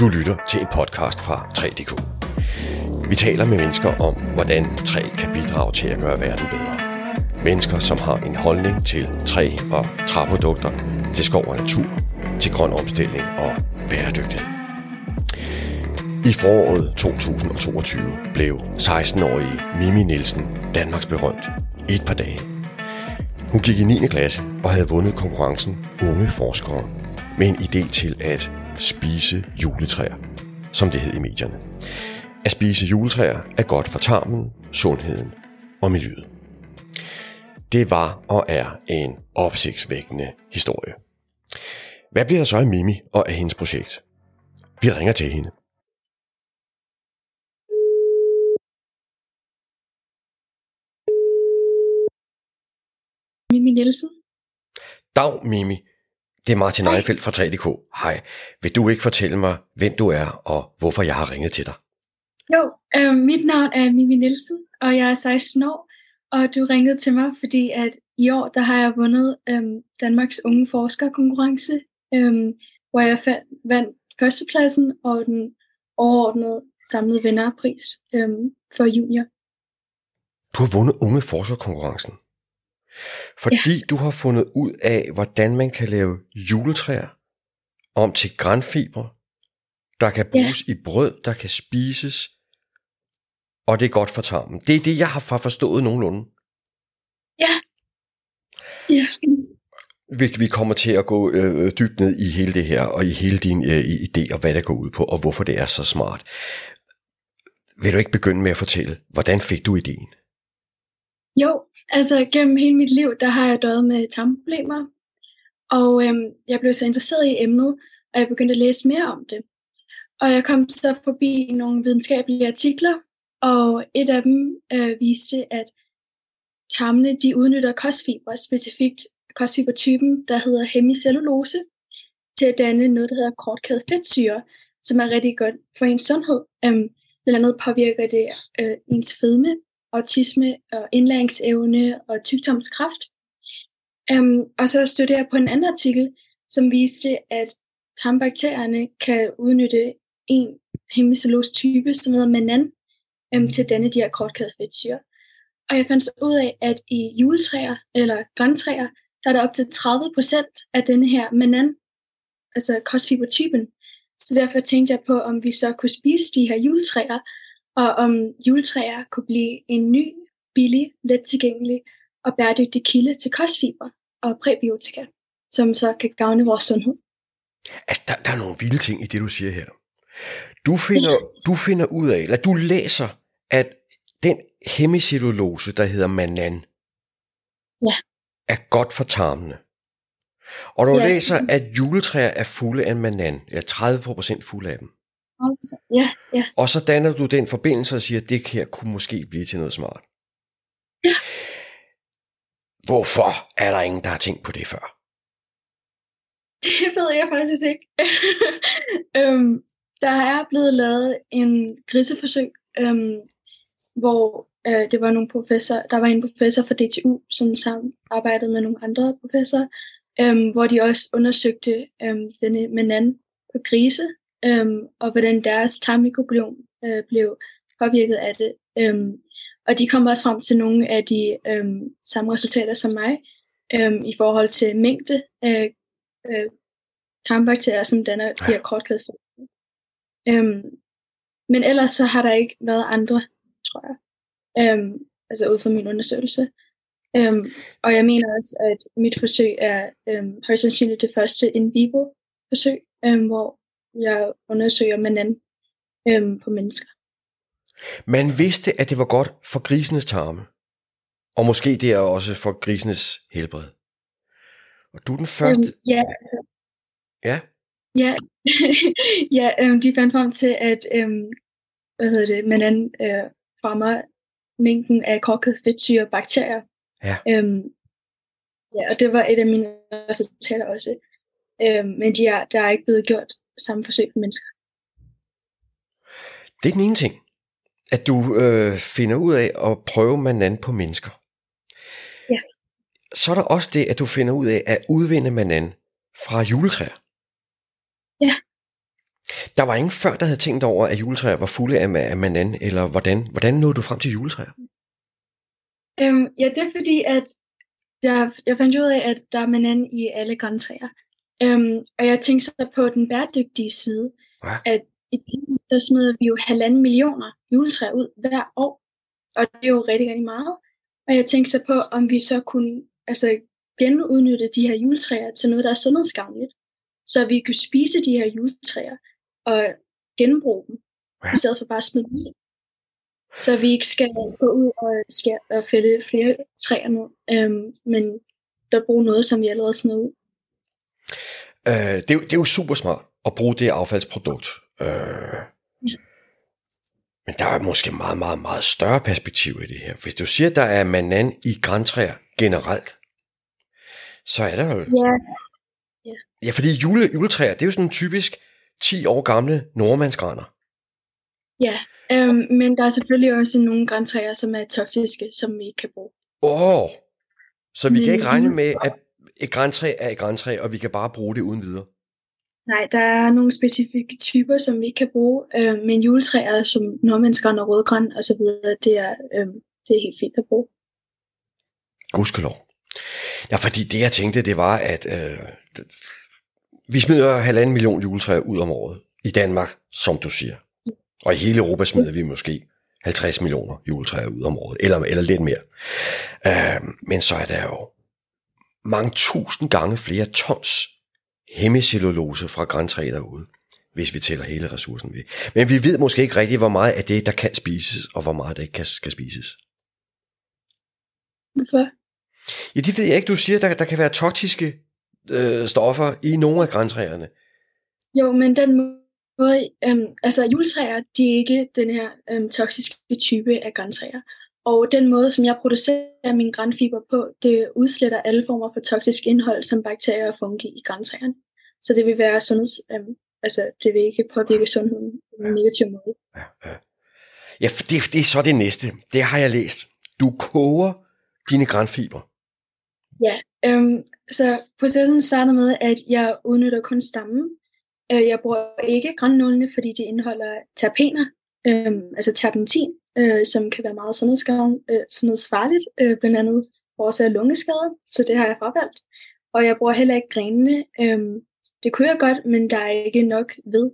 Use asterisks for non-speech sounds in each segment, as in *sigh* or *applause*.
Du lytter til en podcast fra 3DK. Vi taler med mennesker om, hvordan træ kan bidrage til at gøre verden bedre. Mennesker, som har en holdning til træ og træprodukter, til skov og natur, til grøn omstilling og bæredygtighed. I foråret 2022 blev 16-årige Mimi Nielsen Danmarks berømt i et par dage. Hun gik i 9. klasse og havde vundet konkurrencen Unge Forskere med en idé til at spise juletræer, som det hed i medierne. At spise juletræer er godt for tarmen, sundheden og miljøet. Det var og er en opsigtsvækkende historie. Hvad bliver der så af Mimi og af hendes projekt? Vi ringer til hende. Mimi Nielsen. Dag Mimi, det er Martin Eifeldt fra 3DK. Hej, vil du ikke fortælle mig, hvem du er og hvorfor jeg har ringet til dig? Jo, øh, mit navn er Mimi Nielsen, og jeg er 16 år, og du ringede til mig, fordi at i år der har jeg vundet øh, Danmarks Unge Forskerkonkurrence, øh, hvor jeg fa- vandt førstepladsen og den overordnede samlede vinderpris øh, for junior. Du har vundet Unge Forskerkonkurrencen. Fordi ja. du har fundet ud af, hvordan man kan lave juletræer om til grænfiber, der kan bruges ja. i brød, der kan spises, og det er godt for tarmen. Det er det, jeg har forstået nogenlunde. Ja. Ja. Vi, vi kommer til at gå øh, dybt ned i hele det her, og i hele din øh, idé, og hvad det går ud på, og hvorfor det er så smart. Vil du ikke begynde med at fortælle, hvordan fik du ideen? Jo, altså gennem hele mit liv, der har jeg døjet med tarmproblemer. Og øhm, jeg blev så interesseret i emnet, og jeg begyndte at læse mere om det. Og jeg kom så forbi nogle videnskabelige artikler, og et af dem øh, viste, at tarmene de udnytter kostfiber, specifikt kostfibertypen, der hedder hemicellulose, til at danne noget, der hedder kortkædet fedtsyre, som er rigtig godt for ens sundhed. Øhm, blandt andet påvirker det øh, ens fedme, autisme og indlæringsevne og tyktomskræft. Um, og så stødte jeg på en anden artikel, som viste, at tarmbakterierne kan udnytte en hemicellulose type, som hedder manan, um, til denne de her kortkæde fedtsyre. Og jeg fandt så ud af, at i juletræer eller grøntræer, der er der op til 30% af denne her manan, altså kostfibertypen. Så derfor tænkte jeg på, om vi så kunne spise de her juletræer, og om juletræer kunne blive en ny, billig, let tilgængelig og bæredygtig kilde til kostfiber og præbiotika, som så kan gavne vores sundhed. Altså, der, der er nogle vilde ting i det, du siger her. Du finder, du finder ud af, eller du læser, at den hemicellulose, der hedder manan, ja. er godt for tarmene. Og du ja. læser, at juletræer er fulde af manan, ja 30% fulde af dem. Ja, ja. Og så danner du den forbindelse og siger, at det her kunne måske blive til noget smart. Ja. Hvorfor er der ingen, der har tænkt på det før? Det ved jeg faktisk ikke. *laughs* øhm, der er blevet lavet en griseforsøg, øhm, hvor øh, det var nogle professor, der var en professor fra DTU, som sammen arbejdede med nogle andre professorer, øhm, hvor de også undersøgte øhm, denne menan på grise, øhm, og hvordan deres tarmmikrobiom øh, blev påvirket af det. Øhm, og de kom også frem til nogle af de øhm, samme resultater som mig, øhm, i forhold til mængde af øh, tarmbakterier, som danner de her kortkæde øhm, Men ellers så har der ikke været andre, tror jeg. Øhm, altså ud fra min undersøgelse. Øhm, og jeg mener også, at mit forsøg er øhm, højst sandsynligt det første in vivo forsøg, øhm, hvor jeg undersøger manan øhm, på mennesker. Man vidste, at det var godt for grisenes tarme. Og måske det er også for grisenes helbred. Og du er den første... Øhm, ja. Ja? Ja, *laughs* ja øhm, de fandt frem til, at øhm, hvad hedder det, manan øh, fremmer mængden af korket fedtsyre bakterier. Ja. Øhm, ja, og det var et af mine resultater også. Øhm, men de er, der er ikke blevet gjort samme forsøg på mennesker. Det er den ene ting, at du øh, finder ud af at prøve manan på mennesker. Ja. Så er der også det, at du finder ud af at udvinde manan fra juletræer. Ja. Der var ingen før, der havde tænkt over, at juletræer var fulde af, af manan, eller hvordan, hvordan nåede du frem til juletræer? Øhm, ja, det er fordi, at jeg, jeg fandt ud af, at der er manan i alle grøntræer. Øhm, og jeg tænkte så på den bæredygtige side, ja. at i Danmark, der smider vi jo halvanden millioner juletræer ud hver år. Og det er jo rigtig, rigtig meget. Og jeg tænkte så på, om vi så kunne altså, genudnytte de her juletræer til noget, der er sundhedsgavnligt. Så vi kunne spise de her juletræer og genbruge dem, ja. i stedet for bare at smide dem Så vi ikke skal gå ud og, skære, og fælde flere træer ned, øhm, men der bruger noget, som vi allerede smider ud. Øh, det, er, det er jo super smart at bruge det affaldsprodukt. Øh. Men der er måske meget, meget, meget større perspektiv i det her. Hvis du siger, at der er manan i græntræer generelt, så er der jo... Ja. Ja, ja fordi jule, juletræer, det er jo sådan typisk 10 år gamle nordmandsgraner. Ja, øhm, men der er selvfølgelig også nogle græntræer, som er toksiske, som vi ikke kan bruge. Åh, oh, så vi men, kan ikke regne med, at et græntræ er et græntræ, og vi kan bare bruge det uden videre? Nej, der er nogle specifikke typer, som vi ikke kan bruge, øh, men juletræer som nordmandsgræn og rødgræn og så videre, det er, øh, det er helt fint at bruge. Gudskelov. Ja, fordi det jeg tænkte, det var, at øh, vi smider halvanden million juletræer ud om året i Danmark, som du siger. Og i hele Europa smider vi måske 50 millioner juletræer ud om året, eller, eller lidt mere. Øh, men så er der jo mange tusind gange flere tons hemicellulose fra græntræ derude, hvis vi tæller hele ressourcen ved. Men vi ved måske ikke rigtigt, hvor meget af det, der kan spises, og hvor meget der ikke kan, kan spises. Hvorfor? Ja, det ved jeg ikke. Du siger, der, der kan være toksiske øh, stoffer i nogle af græntræerne. Jo, men den måde, øhm, altså juletræer, de er ikke den her øhm, toksiske type af græntræer. Og den måde, som jeg producerer min grænfiber på, det udsletter alle former for toksisk indhold, som bakterier og fungi i græntræerne. Så det vil være sundheds, øhm, altså det vil ikke påvirke sundheden på en negativ måde. Ja, ja. ja for det, det er så det næste. Det har jeg læst. Du koger dine grænfiber. Ja, øhm, så processen starter med, at jeg udnytter kun stammen. Øh, jeg bruger ikke grænnålene, fordi de indeholder terpener, øhm, altså terpentin, øh, som kan være meget øh, sundhedsfarligt, øh, blandt andet af lungeskader, så det har jeg fravalgt. Og jeg bruger heller ikke grenene. Øh, det kunne jeg godt, men der er ikke nok ved.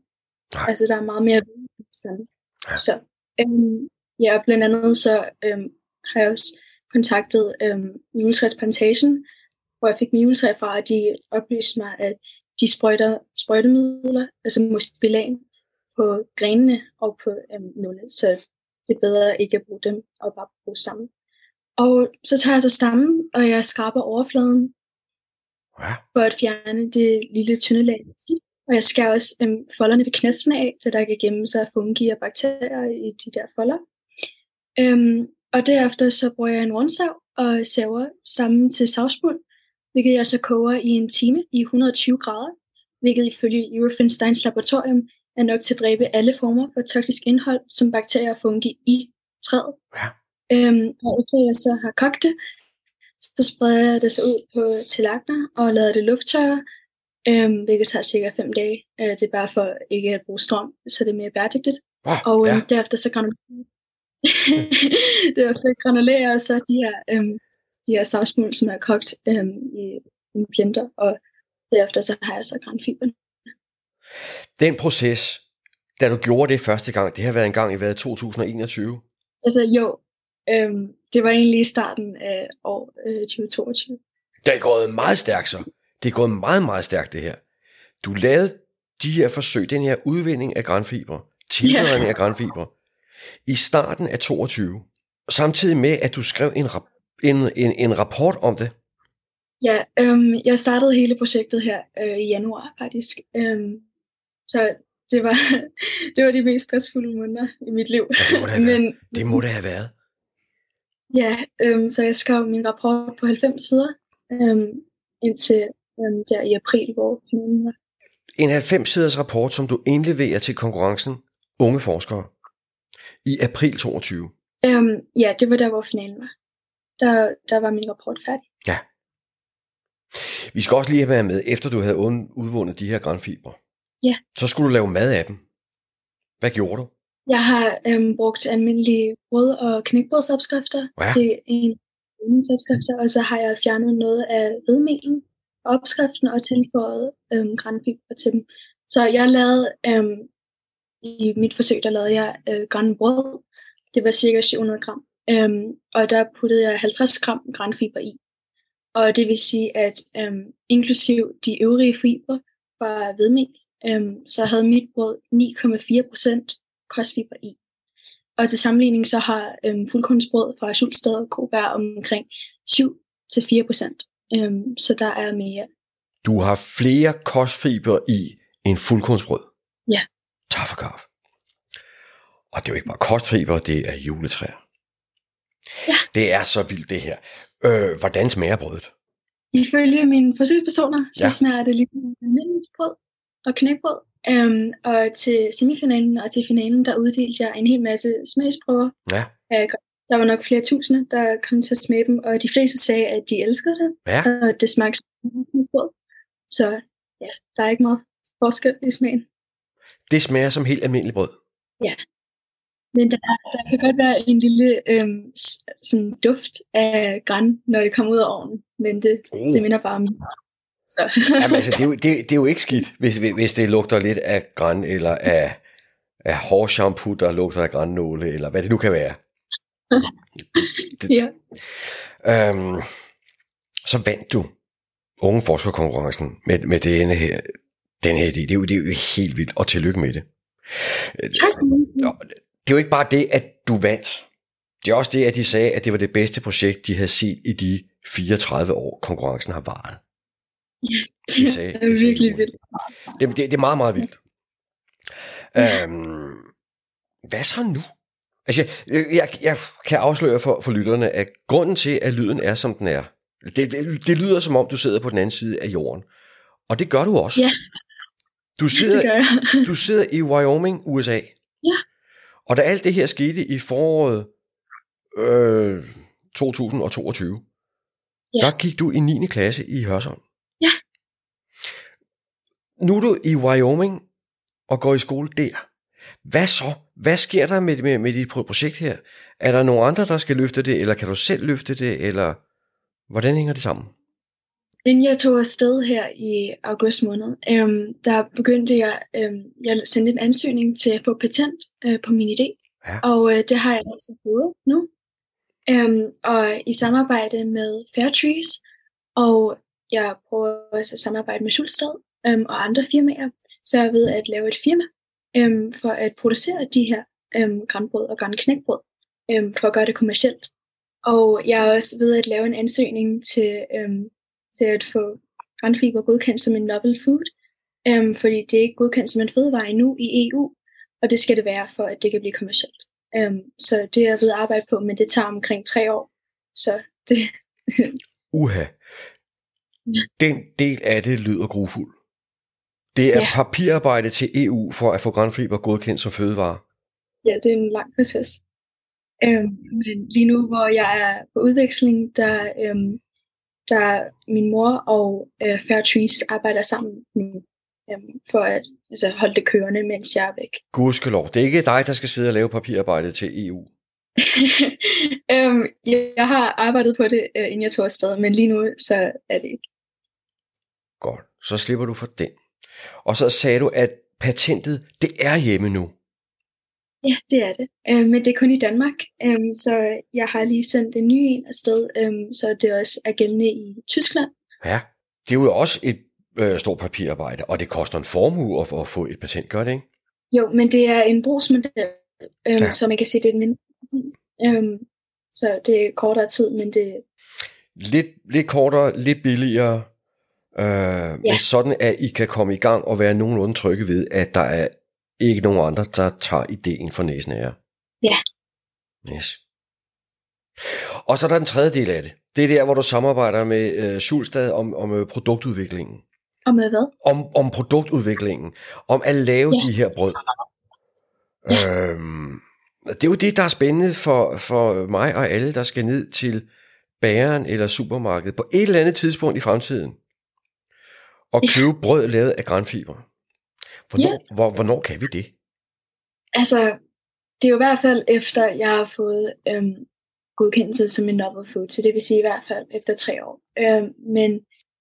Nej. Altså, der er meget mere ved. Ja. Så øh, ja, blandt andet så øh, har jeg også kontaktet øh, Juletræs Plantation, hvor jeg fik min juletræ fra, at de oplyste mig, at de sprøjter sprøjtemidler, altså mospilan, på grenene og på øhm, nullet. Så det er bedre ikke at bruge dem, og bare bruge stammen. Og så tager jeg så stammen, og jeg skraber overfladen, ja. for at fjerne det lille tynde lag. Og jeg skærer også øhm, folderne ved knæstene af, så der kan gemme sig fungi og bakterier i de der folder. Øhm, og derefter så bruger jeg en rundsav og saver stammen til savsmuld, hvilket jeg så koger i en time i 120 grader, hvilket ifølge Eurofinsteins laboratorium er nok til at dræbe alle former for toksisk indhold, som bakterier og fungi i træet. Ja. Øhm, og efter jeg så har kogt det, så spreder jeg det så ud på tallerkener og lader det lufttørre, øhm, hvilket tager cirka 5 dage. Øh, det er bare for ikke at bruge strøm, så det er mere bæredygtigt. Oh, og øhm, ja. derefter så granulerer *laughs* derefter granulerer jeg så de her, øhm, de her savsmuld, som er kogt øhm, i en blender, og derefter så har jeg så granfiberne. Den proces, da du gjorde det første gang, det har været en gang i hvad, 2021? Altså jo, øhm, det var egentlig i starten af år øh, 2022. Det er gået meget stærkt så. Det er gået meget, meget stærkt det her. Du lavede de her forsøg, den her udvinding af granfiber, tilberedning yeah. af granfiber, i starten af 22. Samtidig med, at du skrev en, rap- en, en, en rapport om det. Ja, øhm, jeg startede hele projektet her øh, i januar faktisk. Øhm, så det var, *laughs* det var de mest stressfulde måneder i mit liv. Ja, det, må det, Men, det må det have været. Ja, øhm, så jeg skrev min rapport på 90 sider øhm, indtil øhm, der i april, hvor finalen var. En 90-siders rapport, som du indleverer til konkurrencen Unge Forskere i april 22. Øhm, ja, det var der, hvor finalen var. Der, der var min rapport færdig. Ja. Vi skal også lige have været med, efter du havde udvundet de her grænfiber Ja. Så skulle du lave mad af dem. Hvad gjorde du? Jeg har øhm, brugt almindelige brød- og knækbrødsopskrifter Ja. til en opskrifter, og så har jeg fjernet noget af hvedmelen og opskriften og tilføjet øhm, granfiber til dem. Så jeg lavede, øhm, i mit forsøg, der lavede jeg øh, granbrød. Det var cirka 700 gram. Øhm, og der puttede jeg 50 gram granfiber i. Og det vil sige, at øhm, inklusiv de øvrige fibre fra hvedmel, øhm, så havde mit brød 9,4 procent kostfiber i. Og til sammenligning så har øhm, fuldkornsbrød fra Schulstad og Kobær omkring 7-4 procent. Øhm, så der er mere. Du har flere kostfiber i en fuldkornsbrød. Ja. Tak for kaffe. Og det er jo ikke bare kostfiber, det er juletræer. Ja. Det er så vildt det her. Øh, hvordan smager brødet? Ifølge mine forsøgspersoner, så Ja. smager det lidt almindeligt brød og knækbrød. Øhm, og til semifinalen og til finalen, der uddelte jeg en hel masse smagsprøver. Ja. grøn. Der var nok flere tusinde, der kom til at smage dem, og de fleste sagde, at de elskede det, Ja. og det smagte som brød. Så ja, der er ikke meget forskel i smagen. Det smager som helt almindelig brød. Men der, der kan godt være en lille øhm, sådan duft af græn, når det kommer ud af ovnen. Men det, Oh. det minder bare om så. *laughs* Jamen, altså, det, er jo, det, det er jo ikke skidt, hvis, hvis det lugter lidt af græn, eller af, af hårshampoo, der lugter af grænnåle, eller hvad det nu kan være. *laughs* ja. Øhm, så vandt du unge forskerkonkurrencen med, med denne her, den her idé. Det er, jo, det er jo helt vildt, og tillykke med det. Tak. Det er jo ikke bare det, at du vandt. Det er også det, at de sagde, at det var det bedste projekt, de havde set i de 34 år, konkurrencen har varet. Det de *laughs* er virkelig vildt. Det, det, det er meget, meget vildt. Øhm, hvad så nu? Altså, jeg, jeg, jeg kan afsløre for, for lytterne, at grunden til, at lyden er, som den er, det, det, det lyder som om, du sidder på den anden side af jorden. Og det gør du også. Ja. Du Det sidder, *laughs* du sidder i Wyoming, USA. Ja. Og da alt det her skete i foråret øh, 2022, Ja. der gik du i 9. klasse i Hørsholm. Nu er du i Wyoming og går i skole der. Hvad så? Hvad sker der med, med, med dit pro- projekt her? Er der nogen andre, der skal løfte det, eller kan du selv løfte det, eller hvordan hænger det sammen? Inden jeg tog afsted her i august måned, øhm, der begyndte jeg, øhm, jeg sendte en ansøgning til at få patent øh, på min idé. Ja. Og øh, det har jeg altså fået nu. Øhm, og i samarbejde med Fairtrees, og jeg prøver også at samarbejde med Schulstad øhm, og andre firmaer, sørger er ved at lave et firma øhm, for at producere de her øhm, grænbrød og grænknækbrød, øhm, for at gøre det kommercielt. Og jeg er også ved at lave en ansøgning til, øhm, til at få grænfiber godkendt som en novel food, øhm, fordi det er ikke godkendt som en fødevare endnu i EU, og det skal det være for, at det kan blive kommercielt. Øhm, så det er jeg ved at arbejde på, men det tager omkring tre år. Så det, *laughs* Uha. Den del af det lyder grufuld. Det er Ja. papirarbejde til EU for at få grænfiber godkendt som fødevare. ja, det er en lang proces. Øhm, men lige nu, hvor jeg er på udveksling, der, øhm, der min mor og øh, Fairtrees arbejder sammen nu, øhm, for at altså, holde det kørende, mens jeg er væk. Gudskelov. Det er ikke dig, der skal sidde og lave papirarbejde til EU. *laughs* øhm, jeg, jeg har arbejdet på det, øh, inden jeg tog afsted, men lige nu, så er det ikke. Godt. Så slipper du for den. Og så sagde du, at patentet, det er hjemme nu. Ja, det er det. Øh, men det er kun i Danmark, øhm, så jeg har lige sendt en ny en afsted, øhm, så det også er gældende i Tyskland. Ja. Det er jo også et øh, stort papirarbejde, og det koster en formue at, at få et patent, gør det ikke? Jo, men det er en brugsmodel, øhm, Ja. så man kan sige, det er mindre. Øhm, så det er kortere tid, men det Lidt, lidt kortere, lidt billigere, øh, ja. men sådan at I kan komme i gang og være nogenlunde trygge ved, at der er ikke nogen andre, der tager ideen for næsen af jer. Ja. Yes. Og så er der den tredje del af det. Det er der, hvor du samarbejder med øh, Schulstad om, om øh, produktudviklingen. Og med hvad? Om, om produktudviklingen. Om at lave Ja. de her brød. Øhm, det er jo det, der er spændende for, for mig og alle, der skal ned til bageren eller supermarkedet på et eller andet tidspunkt i fremtiden og købe brød lavet af granfiber. Hvornår, ja. hvor, hvornår kan vi det? Altså, det er jo i hvert fald efter, jeg har fået øhm, godkendelse som en novel food, så det vil sige i hvert fald efter tre år. Øhm, men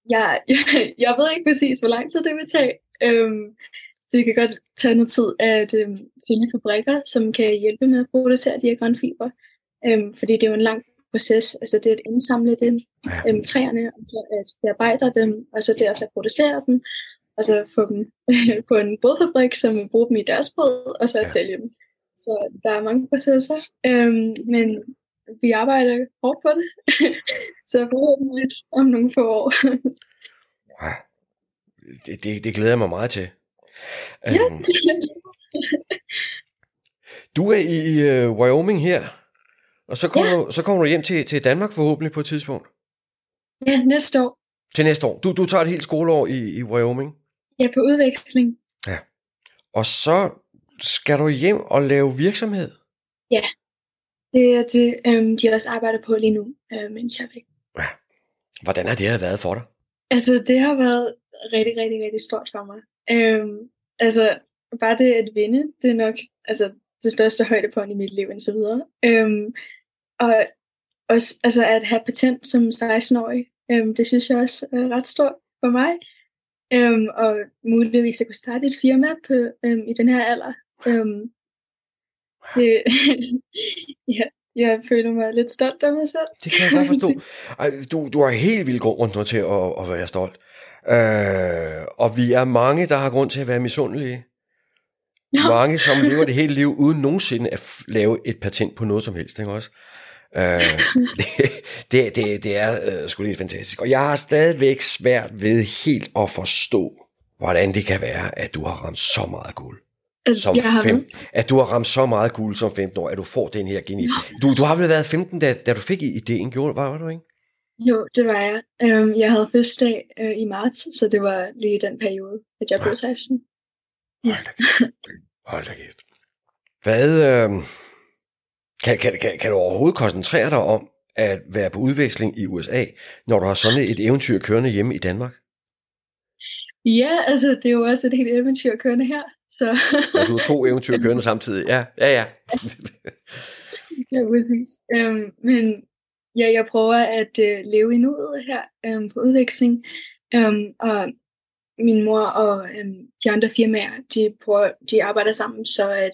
jeg, jeg, *laughs* jeg ved ikke præcis, hvor lang tid det vil tage. Øhm, det kan godt tage noget tid at øhm, finde fabrikker, som kan hjælpe med at producere de her grønfiber. Øhm, fordi det er jo en lang proces. Altså det er at indsamle dem, ja. øhm, træerne, og så at bearbejde dem, og så derefter producere dem, og så få dem *laughs* på en bådfabrik, som bruger dem i deres båd, og så ja. sælge dem. Så der er mange processer, øhm, men vi arbejder hårdt på det. *laughs* så forhåbentlig om nogle få år. ja. det, det, det glæder jeg mig meget til. Ja. Um, *laughs* du er i uh, Wyoming her, og så kommer, ja. du, så kommer du hjem til, til Danmark forhåbentlig på et tidspunkt. Ja, næste år. Til næste år. Du, du tager et helt skoleår i, i Wyoming? Ja, på udveksling. Ja. Og så skal du hjem og lave virksomhed? Ja, det er det, øhm, de også arbejder på lige nu, øh, mens jeg er væk. Ja. Hvordan har det været for dig? Altså, det har været rigtig, rigtig, rigtig stort for mig. Øhm, altså, bare det at vinde, det er nok altså, det største højdepunkt i mit liv indtil videre. Øhm, og også altså, at have patent som 16-årig, øhm, det synes jeg også er ret stort for mig. Øhm, og muligvis at kunne starte et firma på, øhm, i den her alder. Øhm, det, *laughs* ja, jeg føler mig lidt stolt af mig selv. Det kan jeg godt forstå. *laughs* Du, du har helt vildt grund til at, at være stolt. Øh, og vi er mange, der har grund til at være misundelige. No. Mange, som lever *laughs* det hele liv uden nogensinde at lave et patent på noget som helst. Ikke også? Øh, *laughs* det, det, det er øh, sgu lidt fantastisk. Og jeg har stadigvæk svært ved helt at forstå, hvordan det kan være, at du har ramt så meget guld. Som jeg fem, at du har ramt så meget guld som 15 år, at du får den her geni. Du, du har vel været 15, da, da du fik ideen, gjorde var, var du ikke? Jo, det var jeg. Um, jeg havde fødselsdag uh, i marts, så det var lige den periode, at jeg blev 16. Ja. Hold da kæft. Hold da kæft. Hvad, øh, kan, kan, kan, kan du overhovedet koncentrere dig om at være på udveksling i USA, når du har sådan et eventyr kørende hjemme i Danmark? Ja, altså det er jo også et helt eventyr kørende her. Så. *laughs* ja, du har to eventyr kørende samtidig. Ja, ja, ja. *laughs* ja, præcis. Um, men ja, jeg prøver at uh, leve i nuet her um, på udveksling. Um, og min mor og um, de andre firmaer, de, prøver, de arbejder sammen, så at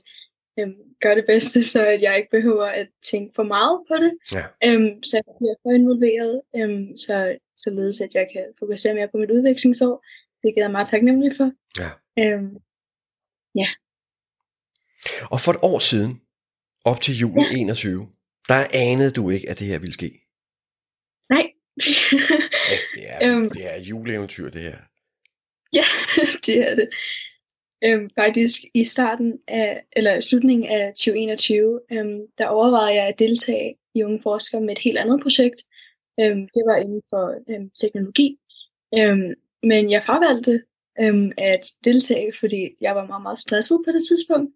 øhm, gøre det bedste, så at jeg ikke behøver at tænke for meget på det. Ja. Øhm, så jeg bliver for involveret, øhm, så, således at jeg kan fokusere mere på mit udvekslingsår, Det jeg meget taknemmelig for. Ja. Øhm, ja. Og for et år siden, op til juli ja. 21, der anede du ikke, at det her ville ske. Nej. det, er, *laughs* øhm, det er juleeventyr, det her. Ja, *laughs* det er det. Øhm, faktisk i starten af, eller slutningen af 2021, øhm, der overvejede jeg at deltage i Unge Forskere med et helt andet projekt. Øhm, det var inden for øhm, teknologi. Øhm, men jeg fravalgte øhm, at deltage, fordi jeg var meget, meget stresset på det tidspunkt.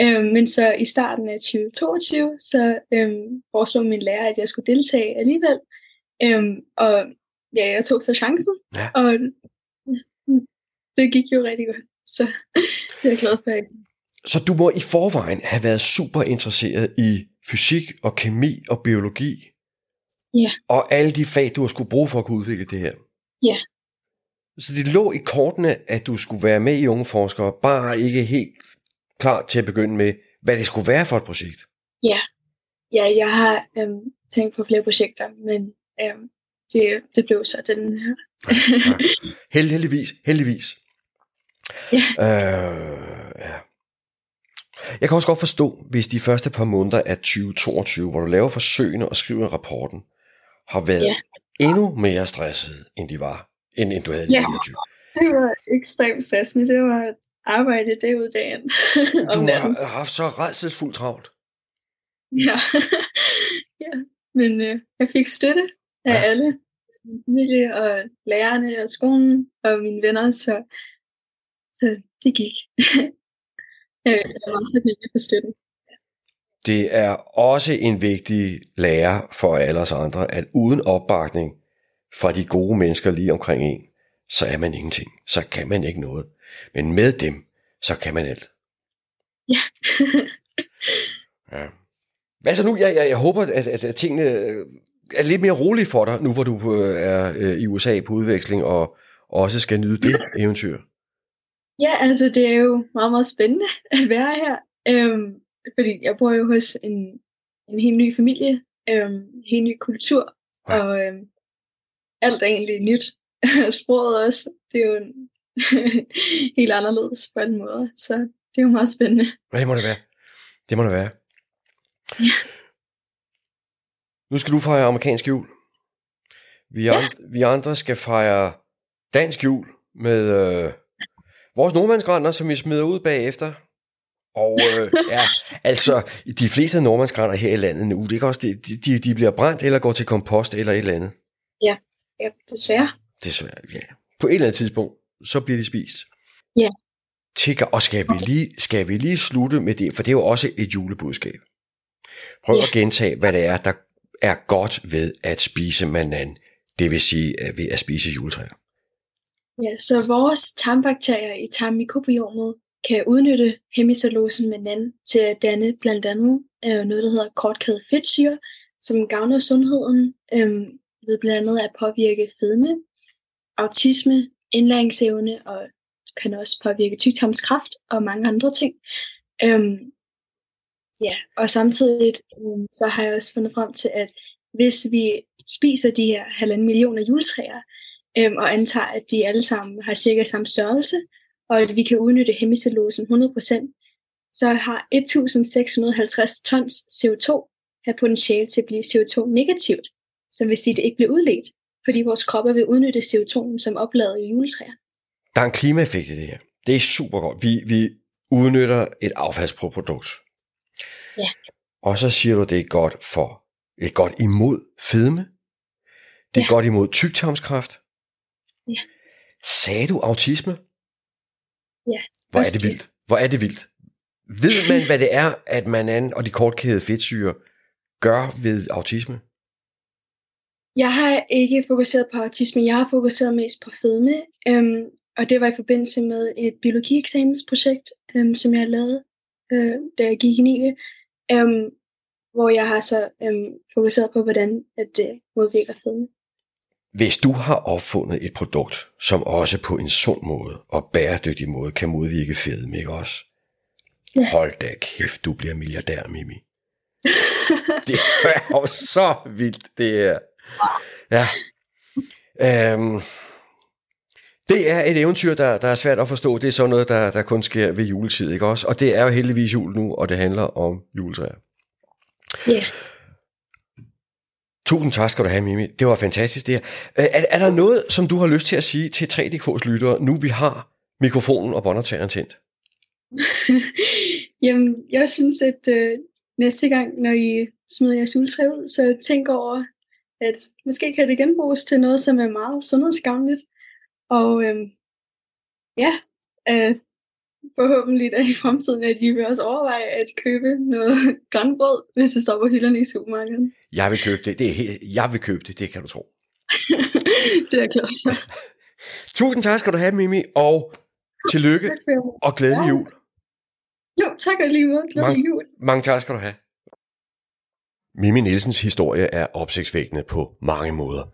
Øhm, men så i starten af 2022, så øhm, foreslog min lærer, at jeg skulle deltage alligevel. Øhm, og ja, jeg tog så chancen, ja. og det gik jo rigtig godt. Så det er jeg glad for. Så du må i forvejen have været super interesseret i fysik og kemi og biologi. Ja. Og alle de fag, du har skulle bruge for at kunne udvikle det her. Ja. Så det lå i kortene, at du skulle være med i Unge Forskere, bare ikke helt klar til at begynde med, hvad det skulle være for et projekt. Ja, ja jeg har øhm, tænkt på flere projekter, men øhm, det, det blev så den her. ja, ja. Heldigvis, heldigvis. Ja. Øh, ja. Jeg kan også godt forstå, hvis de første par måneder af 2022, hvor du laver forsøgene og skriver rapporten, har været ja. endnu mere stresset, end de var, end, end du havde ja. 29. Det var ekstremt stressende. Det var arbejde det ud dagen. du har haft så redselsfuldt travlt. Ja, *laughs* ja. men øh, jeg fik støtte af ja. alle. Min familie og lærerne og skolen og mine venner, så så det gik. *laughs* jeg er meget taknemmelig for støtten. Det er også en vigtig lære for alle os andre, at uden opbakning fra de gode mennesker lige omkring en, så er man ingenting. Så kan man ikke noget. Men med dem, så kan man alt. Ja. *laughs* ja. Hvad så nu? Jeg, jeg, jeg håber, at, at, at tingene er lidt mere rolige for dig, nu hvor du øh, er øh, i USA på udveksling, og også skal nyde det eventyr. Ja, altså det er jo meget, meget spændende at være her. Øhm, fordi jeg bor jo hos en, en helt ny familie, øhm, en helt ny kultur, ja. og øhm, alt er egentlig nyt. *laughs* Sproget også, det er jo en, *laughs* helt anderledes på en måde, så det er jo meget spændende. Hvad må det være? Det må det være. Ja. Nu skal du fejre amerikansk jul. Vi, ja. andre, vi andre skal fejre dansk jul med øh, vores nordmandsgrænder, som vi smider ud bagefter. Og øh, ja, *laughs* altså, de fleste af nordmandsgrænder her i landet nu, det er også, de, de, de bliver brændt eller går til kompost eller et eller andet. Ja, ja desværre. Desværre, ja. På et eller andet tidspunkt, så bliver de spist. Ja. Tikker, og skal vi, lige, skal vi lige slutte med det, for det er jo også et julebudskab. Prøv ja. at gentage, hvad det er, der er godt ved at spise manan, det vil sige ved at spise juletræer. Ja, så vores tarmbakterier i tarmmikrobiomet kan udnytte hemicellosen manan til at danne blandt andet øh, noget, der hedder kortkædet fedtsyre, som gavner sundheden øh, ved blandt andet at påvirke fedme, autisme, indlæringsevne og kan også påvirke tyktarmskræft og mange andre ting. Øhm, ja, og samtidig øhm, så har jeg også fundet frem til, at hvis vi spiser de her halvanden millioner juletræer, øhm, og antager, at de alle sammen har cirka samme størrelse, og at vi kan udnytte hemicellosen 100%, så har 1650 tons CO2 har potentiale til at blive CO2-negativt, som vil sige, at det ikke bliver udledt, fordi vores kroppe vil udnytte CO2 som opladet i juletræer. Der er en klimaeffekt i det her. Det er super godt. Vi, vi udnytter et affaldsprodukt. Ja. Og så siger du, det er godt for, det er godt imod fedme. Det er ja. godt imod tyktarmskræft. Ja. Sagde du autisme? Ja. Hvor er det vildt. Hvor er det vildt. Ved man, hvad det er, at man an og de kortkædede fedtsyre gør ved autisme? Jeg har ikke fokuseret på autisme, jeg har fokuseret mest på fedme, øhm, og det var i forbindelse med et biologieksamensprojekt, øhm, som jeg lavede, øh, da jeg gik i 9. Øhm, hvor jeg har så øhm, fokuseret på, hvordan at det modvirker fedme. Hvis du har opfundet et produkt, som også på en sund måde og bæredygtig måde kan modvirke fedme, ikke også? Ja. Hold da kæft, du bliver milliardær, Mimi. *laughs* det er jo så vildt, det er. Ja. Øhm, det er et eventyr, der, der er svært at forstå. Det er sådan noget, der, der kun sker ved juletid, ikke også? Og det er jo heldigvis jul nu, og det handler om juletræer. Ja. Yeah. Tusind tak skal du have, Mimi. Det var fantastisk det her. Øh, er, er der noget, som du har lyst til at sige til 3DK's lyttere, nu vi har mikrofonen og båndoptageren tændt? *laughs* Jamen, jeg synes, at øh, næste gang, når I smider jeres juletræ ud, så tænk over, at måske kan det genbruges til noget, som er meget sundhedsgavnligt. Og øh, ja, øh, forhåbentlig at i fremtiden, at I vil også overveje at købe noget *laughs* grønbrød, hvis det står på hylderne i supermarkedet. Jeg vil købe det. det er jeg vil købe det, det kan du tro. *laughs* det er klart. *laughs* Tusind tak skal du have, Mimi, og tillykke og glædelig jul. Jo, tak og lige måde. Glædelig mange, jul. Mange tak skal du have. Mimi Nielsens historie er opsigtsvækkende på mange måder.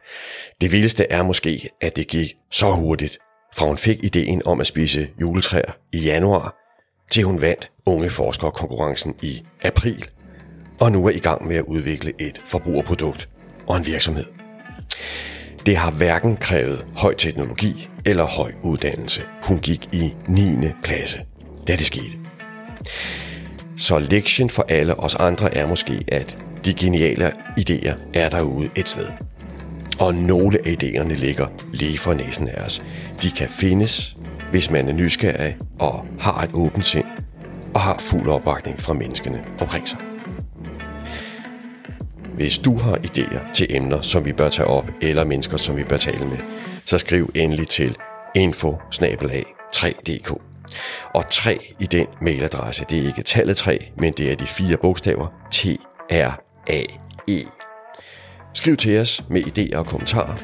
Det vildeste er måske, at det gik så hurtigt, fra hun fik ideen om at spise juletræer i januar, til hun vandt unge forskerkonkurrencen i april, og nu er i gang med at udvikle et forbrugerprodukt og en virksomhed. Det har hverken krævet høj teknologi eller høj uddannelse. Hun gik i 9. klasse, da det skete. Så lektien for alle os andre er måske, at de geniale idéer er derude et sted. Og nogle af idéerne ligger lige for næsen af os. De kan findes, hvis man er nysgerrig og har et åbent sind og har fuld opbakning fra menneskene omkring sig. Hvis du har idéer til emner, som vi bør tage op, eller mennesker, som vi bør tale med, så skriv endelig til info 3dk. Og 3 i den mailadresse, det er ikke tallet 3, men det er de fire bogstaver T, R, A, E. Skriv til os med idéer og kommentarer.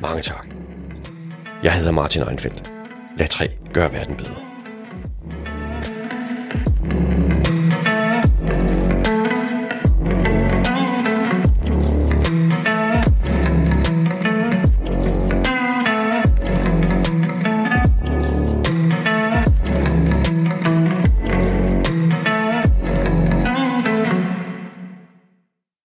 Mange tak. Jeg hedder Martin Einfeldt. Lad 3 gøre verden bedre.